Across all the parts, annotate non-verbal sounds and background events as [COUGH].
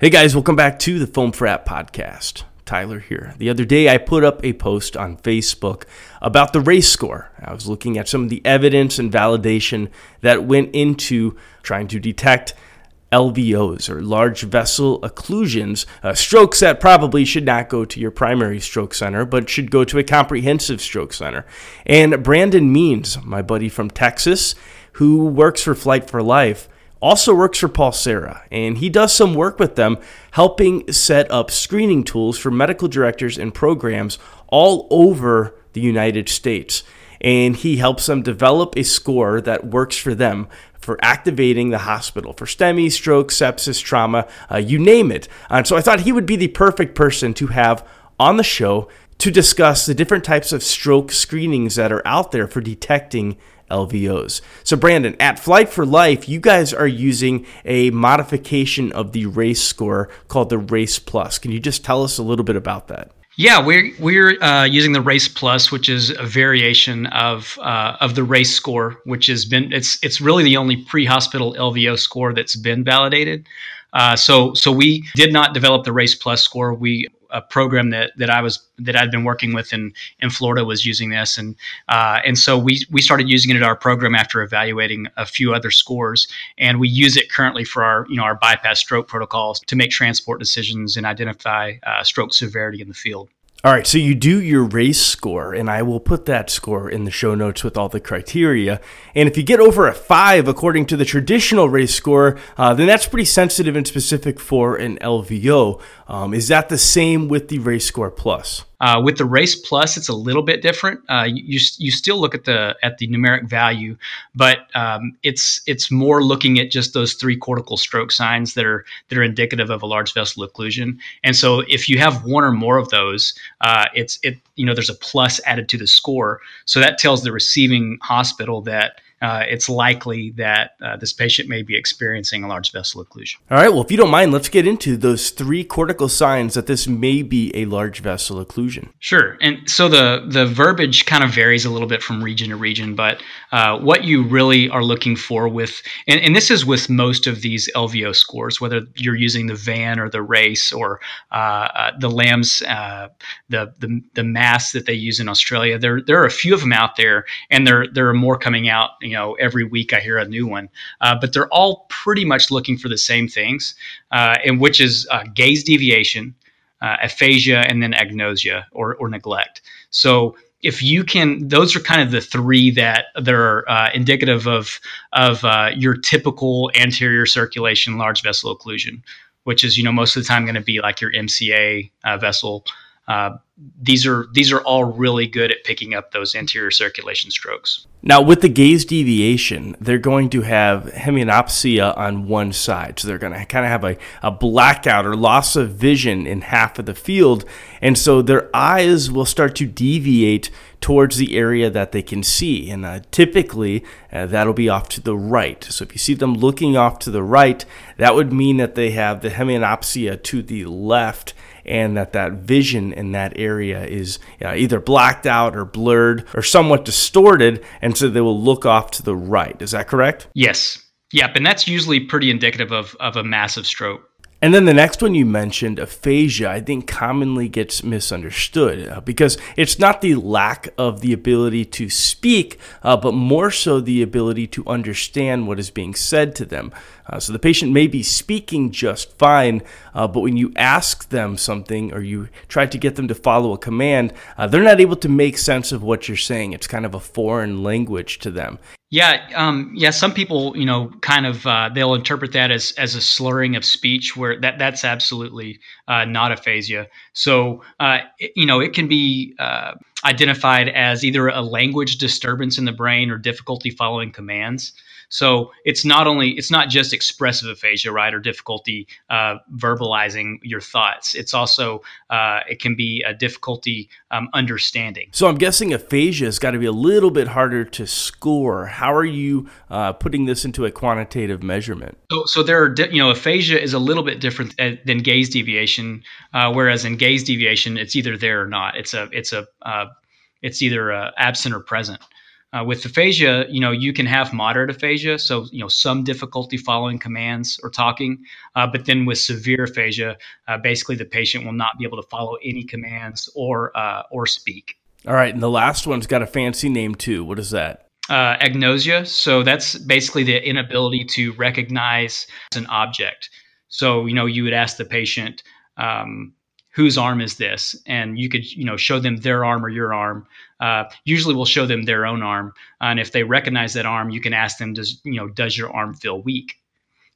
Hey guys, welcome back to the Foam Frat Podcast. Tyler here. The other day I put up a post on Facebook about the race score. I was looking at some of the evidence and validation that went into trying to detect LVOs or large vessel occlusions, uh, strokes that probably should not go to your primary stroke center, but should go to a comprehensive stroke center. And Brandon Means, my buddy from Texas, who works for Flight for Life, also works for Pulsara, and he does some work with them helping set up screening tools for medical directors and programs all over the United States. And he helps them develop a score that works for them for activating the hospital for STEMI, stroke, sepsis, trauma, uh, you name it. And so I thought he would be the perfect person to have on the show to discuss the different types of stroke screenings that are out there for detecting LVOs. So, Brandon, at Flight for Life, you guys are using a modification of the race score called the Race Plus. Can you just tell us a little bit about that? Yeah, we're we're uh, using the Race Plus, which is a variation of uh, of the Race score, which has been it's it's really the only pre-hospital LVO score that's been validated. Uh, so so we did not develop the Race Plus score. We a program that that I was that I'd been working with in in Florida was using this, and uh, and so we we started using it in our program after evaluating a few other scores, and we use it currently for our you know our bypass stroke protocols to make transport decisions and identify uh, stroke severity in the field. All right, so you do your race score, and I will put that score in the show notes with all the criteria. And if you get over a five, according to the traditional race score, uh, then that's pretty sensitive and specific for an LVO. Um, is that the same with the race score plus? Uh, with the race plus, it's a little bit different. Uh, you you still look at the at the numeric value, but um, it's it's more looking at just those three cortical stroke signs that are that are indicative of a large vessel occlusion. And so, if you have one or more of those, uh, it's it you know there's a plus added to the score. So that tells the receiving hospital that uh, it's likely that uh, this patient may be experiencing a large vessel occlusion. All right, well, if you don't mind, let's get into those three cortical signs that this may be a large vessel occlusion. Sure. And so the, the verbiage kind of varies a little bit from region to region, but uh, what you really are looking for with, and, and, this is with most of these LVO scores, whether you're using the VAN or the RACE or uh, uh, the LAMS, uh, the, the, the MAS that they use in Australia, there, there are a few of them out there, and there, there are more coming out. You know, every week I hear a new one. Uh, but they're all pretty much looking for the same things, uh, and which is uh, gaze deviation, uh, aphasia, and then agnosia or, or neglect. So if you can, those are kind of the three that are uh, indicative of of uh, your typical anterior circulation large vessel occlusion, which is you know most of the time going to be like your MCA vessel. Uh, these are these are all really good at picking up those anterior circulation strokes. Now, with the gaze deviation, they're going to have hemianopsia on one side, so they're going to kind of have a, a blackout or loss of vision in half of the field, and so their eyes will start to deviate towards the area that they can see, and uh, typically uh, that'll be off to the right. So if you see them looking off to the right, that would mean that they have the hemianopsia to the left and that that vision in that area is uh, either blacked out or blurred or somewhat distorted, and so they will look off to the right. Is that correct? Yes. Yep, and that's usually pretty indicative of, of a massive stroke. And then the next one you mentioned, aphasia, I think commonly gets misunderstood uh, because it's not the lack of the ability to speak, uh, but more so the ability to understand what is being said to them. Uh, so the patient may be speaking just fine, uh, but when you ask them something or you try to get them to follow a command, uh, they're not able to make sense of what you're saying. It's kind of a foreign language to them. Yeah, um, yeah. Some people, you know, kind of uh, they'll interpret that as as a slurring of speech, where that that's absolutely uh, not aphasia. So, uh, it, you know, it can be uh, identified as either a language disturbance in the brain or difficulty following commands. So it's not only it's not just expressive aphasia, right, or difficulty uh, verbalizing your thoughts. It's also uh, it can be a difficulty um, understanding. So I'm guessing aphasia has got to be a little bit harder to score. How are you uh, putting this into a quantitative measurement? So, so there are you know aphasia is a little bit different uh, than gaze deviation, uh, whereas in gaze deviation it's either there or not. It's a it's a uh, it's either absent or present. Uh, with aphasia, you know, you can have moderate aphasia, so you know some difficulty following commands or talking. Uh, but then with severe aphasia, uh, basically the patient will not be able to follow any commands or uh, or speak. All right, and the last one's got a fancy name too. What is that? Uh, agnosia. So that's basically the inability to recognize an object. So you know, you would ask the patient. Um, whose arm is this? And you could you know show them their arm or your arm. Uh, usually we'll show them their own arm. And if they recognize that arm you can ask them does you know does your arm feel weak?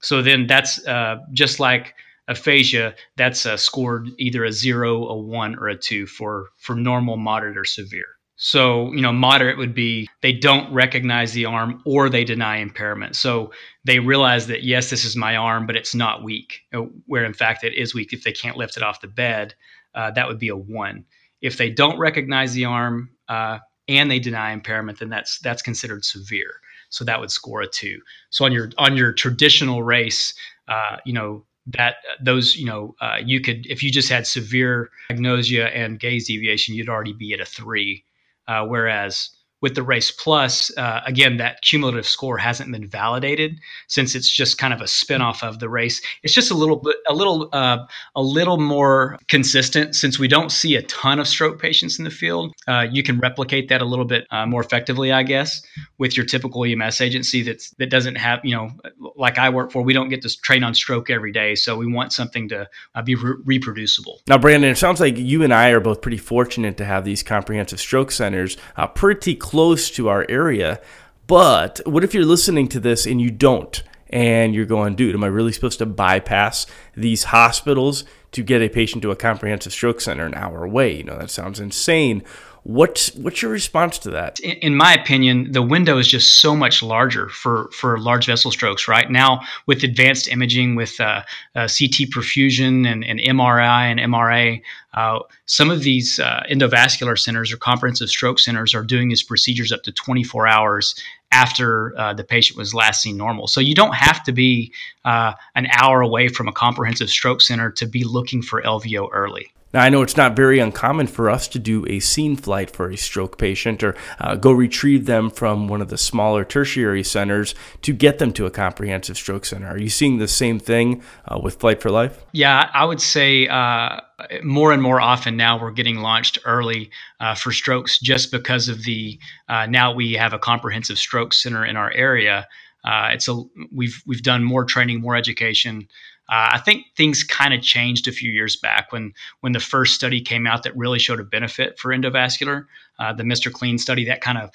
So then that's uh, just like aphasia that's uh, scored either a zero a one or a two for for normal moderate or severe so, you know, moderate would be they don't recognize the arm or they deny impairment. So they realize that, yes, this is my arm, but it's not weak, uh, where in fact it is weak if they can't lift it off the bed. Uh, that would be a one. If they don't recognize the arm uh, and they deny impairment, then that's that's considered severe. So that would score a two. So on your on your traditional race, uh, you know, that those you know uh, you could if you just had severe agnosia and gaze deviation you'd already be at a three uh, whereas with the race plus uh, again that cumulative score hasn't been validated since it's just kind of a spin-off of the race. It's just a little bit a little uh, a little more consistent. Since we don't see a ton of stroke patients in the field uh, you can replicate that a little bit uh, more effectively i guess with your typical ems agency that's that doesn't have you know like i work for we don't get to train on stroke every day. So we want something to uh, be re- reproducible. Now brandon it sounds like you and i are both pretty fortunate to have these comprehensive stroke centers uh, pretty close to our area. But what if you're listening to this and you don't? And you're going, dude, am I really supposed to bypass these hospitals to get a patient to a comprehensive stroke center an hour away? You know, that sounds insane. What's what's your response to that? In, in, my opinion, the window is just so much larger for for large vessel strokes. Right now, with advanced imaging, with uh, uh, CT perfusion and, and, MRI and MRA, uh, some of these uh, endovascular centers or comprehensive stroke centers are doing these procedures up to 24 hours after uh, the patient was last seen normal. So you don't have to be uh, an hour away from a comprehensive stroke center to be looking for LVO early. Now, I know it's not very uncommon for us to do a scene flight for a stroke patient or uh, go retrieve them from one of the smaller tertiary centers to get them to a comprehensive stroke center. Are you seeing the same thing uh, with Flight for Life? Yeah, I would say uh, more and more often now we're getting launched early uh, for strokes just because of the uh, now we have a comprehensive stroke center in our area. Uh, it's a we've we've done more training, more education. Uh, I think things kind of changed a few years back when when the first study came out that really showed a benefit for endovascular, uh, the MR CLEAN study that kind of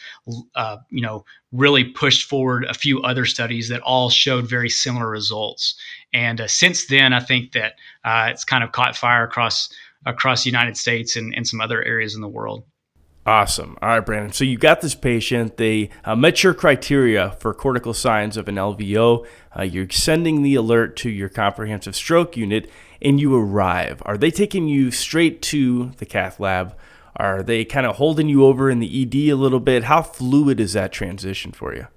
uh, you know really pushed forward a few other studies that all showed very similar results. And uh, since then, I think that uh, it's kind of caught fire across across the United States and, and some other areas in the world. Awesome. All right, Brandon. So you got this patient. They uh, met your criteria for cortical signs of an LVO. Uh, you're sending the alert to your comprehensive stroke unit, and you arrive. Are they taking you straight to the cath lab? Are they kind of holding you over in the ED a little bit? How fluid is that transition for you?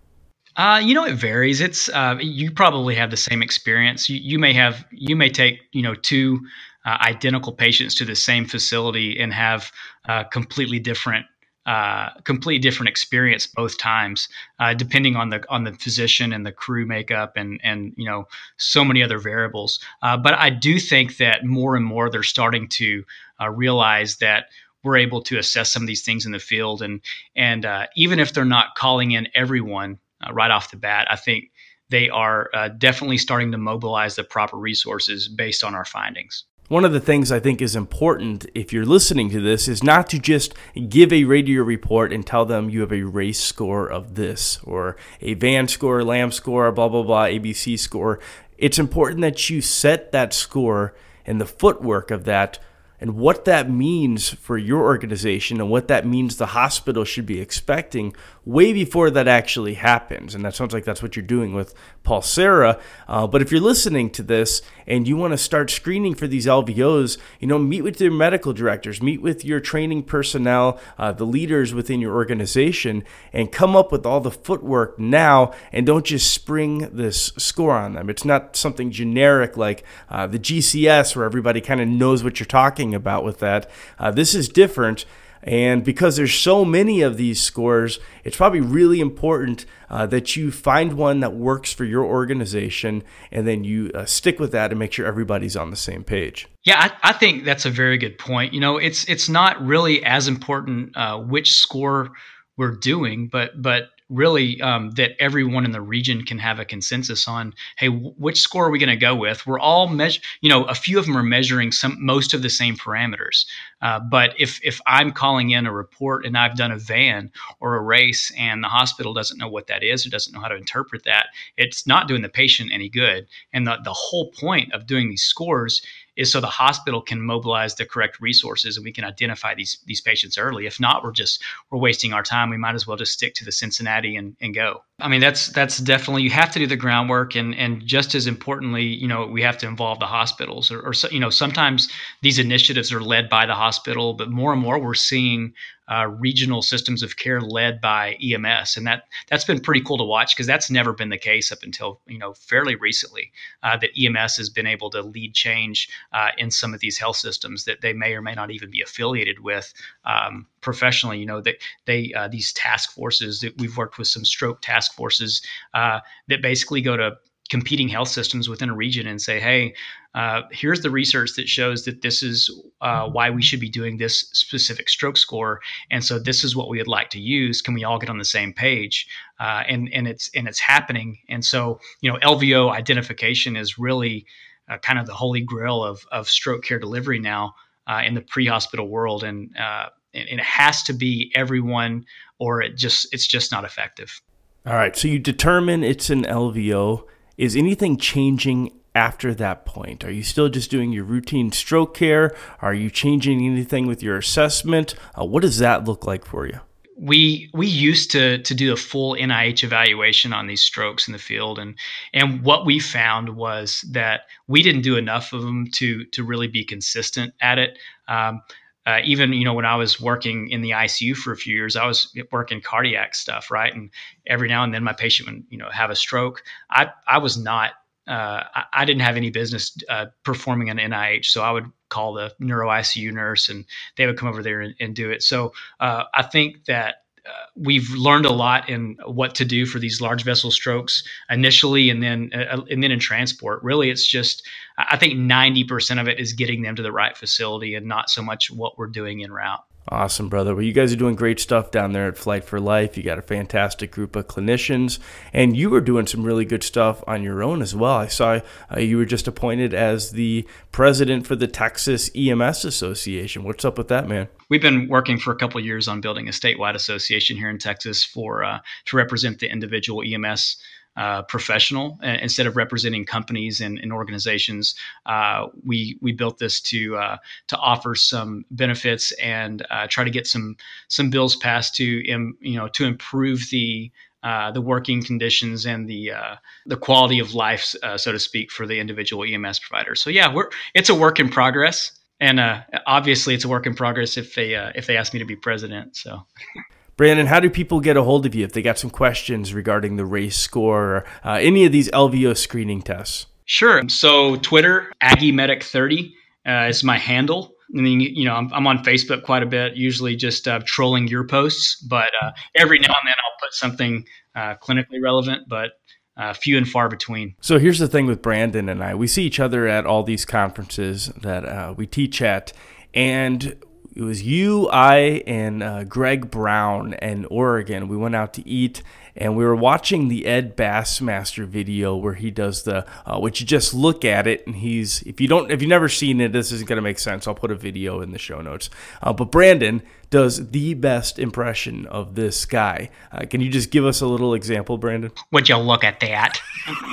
Uh, you know, it varies. It's uh, you probably have the same experience. You, you may have you may take you know two uh, identical patients to the same facility and have uh, completely different uh, completely different experience both times, uh, depending on the on the physician and the crew makeup and and you know so many other variables. Uh, but I do think that more and more they're starting to uh, realize that we're able to assess some of these things in the field, and and uh, even if they're not calling in everyone uh, right off the bat, I think they are definitely starting to mobilize the proper resources based on our findings. One of the things I think is important if you're listening to this is not to just give a radio report and tell them you have a race score of this or a van score, lamb score, blah, blah, blah, ABC score. It's important that you set that score and the footwork of that and what that means for your organization and what that means the hospital should be expecting way before that actually happens. And that sounds like that's what you're doing with Pulsara. Uh, but if you're listening to this and you want to start screening for these LVOs, you know, meet with your medical directors, meet with your training personnel, uh, the leaders within your organization, and come up with all the footwork now and don't just spring this score on them. It's not something generic like uh, the GCS where everybody kind of knows what you're talking about with that. Uh, this is different And because there's so many of these scores, it's probably really important uh, that you find one that works for your organization and then you uh, stick with that and make sure everybody's on the same page. Yeah, I, I, think that's a very good point. You know, it's it's not really as important uh, which score we're doing, but but really um, that everyone in the region can have a consensus on hey which score are we going to go with? We're all measure you know a few of them are measuring some most of the same parameters. Uh, but if if i'm calling in a report and i've done a van or a race and the hospital doesn't know what that is or doesn't know how to interpret that it's not doing the patient any good. And the, the whole point of doing these scores is so the hospital can mobilize the correct resources and we can identify these these patients early. If not, we're just we're wasting our time. We might as well just stick to the Cincinnati and, and go. I mean, that's that's definitely you have to do the groundwork, and and just as importantly, you know, we have to involve the hospitals, or, or you know, sometimes these initiatives are led by the hospital, but more and more we're seeing uh, regional systems of care led by EMS, and that that's been pretty cool to watch because that's never been the case up until you know fairly recently. Uh, that EMS has been able to lead change uh, in some of these health systems that they may or may not even be affiliated with um, professionally. You know that they, they uh, these task forces that we've worked with some stroke task forces uh, that basically go to competing health systems within a region and say, hey, uh, here's the research that shows that this is uh, why we should be doing this specific stroke score, and so this is what we would like to use. Can we all get on the same page? Uh, and and it's and it's happening. And so you know, LVO identification is really uh, kind of the holy grail of of stroke care delivery now uh, in the pre-hospital world, and, uh, and and it has to be everyone, or it just it's just not effective. All right, so you determine it's an LVO. Is anything changing after that point? Are you still just doing your routine stroke care? Are you changing anything with your assessment? Uh, what does that look like for you? we we used to to do a full NIH evaluation on these strokes in the field, and and what we found was that we didn't do enough of them to to really be consistent at it. Um, uh, even you know when I was working in the ICU for a few years, I was working cardiac stuff, right? And every now and then my patient would you know have a stroke. I I was not uh, I, I, didn't have any business uh, performing an NIH, so I would call the neuro ICU nurse, and they would come over there and, and do it. So uh, I think that uh, we've learned a lot in what to do for these large vessel strokes initially, and then uh, and then in transport. Really, it's just I think ninety percent of it is getting them to the right facility, and not so much what we're doing in route. Awesome, brother. Well, you guys are doing great stuff down there at Flight for Life. You got a fantastic group of clinicians, and you were doing some really good stuff on your own as well. I saw uh, you were just appointed as the president for the Texas EMS Association. What's up with that, man? We've been working for a couple years on building a statewide association here in Texas for uh, to represent the individual EMS uh, professional instead of representing companies and, and organizations. Uh, we we built this to uh, to offer some benefits and uh, try to get some some bills passed to you know to improve the uh, the working conditions and the uh, the quality of life, so to speak, for the individual EMS providers. So yeah, we're it's a work in progress, and obviously it's a work in progress if they if they ask me to be president. So. [LAUGHS] Brandon, how do people get a hold of you if they got some questions regarding the race score or uh, any of these LVO screening tests? Sure. So Twitter, Aggie Medic 30 uh, is my handle. And then, you know, I'm, I'm, on Facebook quite a bit, usually just uh, trolling your posts, but uh, every now and then I'll put something uh, clinically relevant, but uh, few and far between. So here's the thing with Brandon and I we see each other at all these conferences that uh, we teach at, and it was you, I, and uh, Greg Brown in Oregon. We went out to eat, and we were watching the Ed Bassmaster video where he does the, uh, which you just look at it, and he's if you don't if you've never seen it, this isn't gonna make sense. I'll put a video in the show notes. Uh, but Brandon does the best impression of this guy. Uh, can you just give us a little example, Brandon? Would you look at that?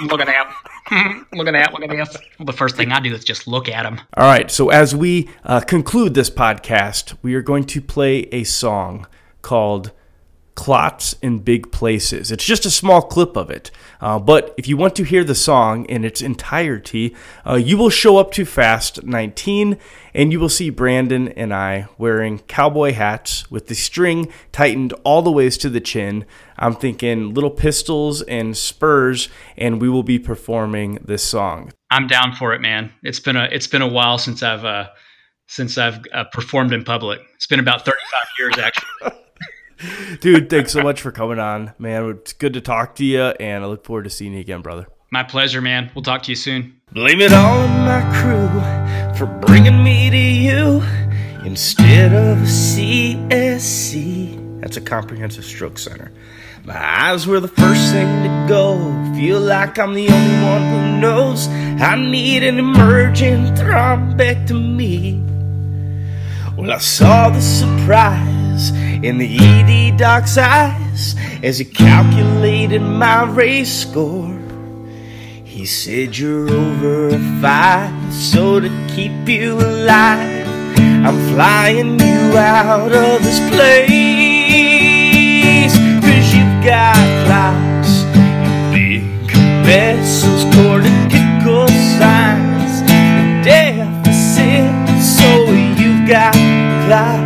look at that. [LAUGHS] look at that. Look at this. Well, the first thing I do is just look at them. All right. So, as we uh, conclude this podcast, we are going to play a song called Clots in Big Places. It's just a small clip of it. Uh, but if you want to hear the song in its entirety, uh, you will show up to Fast 19 and you will see Brandon and I wearing cowboy hats with the string tightened all the ways to the chin. I'm thinking little pistols and spurs, and we will be performing this song. I'm down for it, man. It's been a it's been a while since I've uh, since I've uh, performed in public. It's been about 35 years, actually. [LAUGHS] Dude, thanks so much for coming on, man. It's good to talk to you, and I look forward to seeing you again, brother. My pleasure, man. We'll talk to you soon. Blame it on my crew for bringing me to you instead of a CSC. That's a comprehensive stroke center. My eyes were the first thing to go. Feel like I'm the only one who knows I need an emergent thrombectomy. Well, I saw the surprise eyes, in the ED doc's eyes, as he calculated my race score. He said, You're over a five, so to keep you alive, I'm flying you out of this place. Cause you've got clots, you big vessels, cortical signs, and deficits, so you've got clots.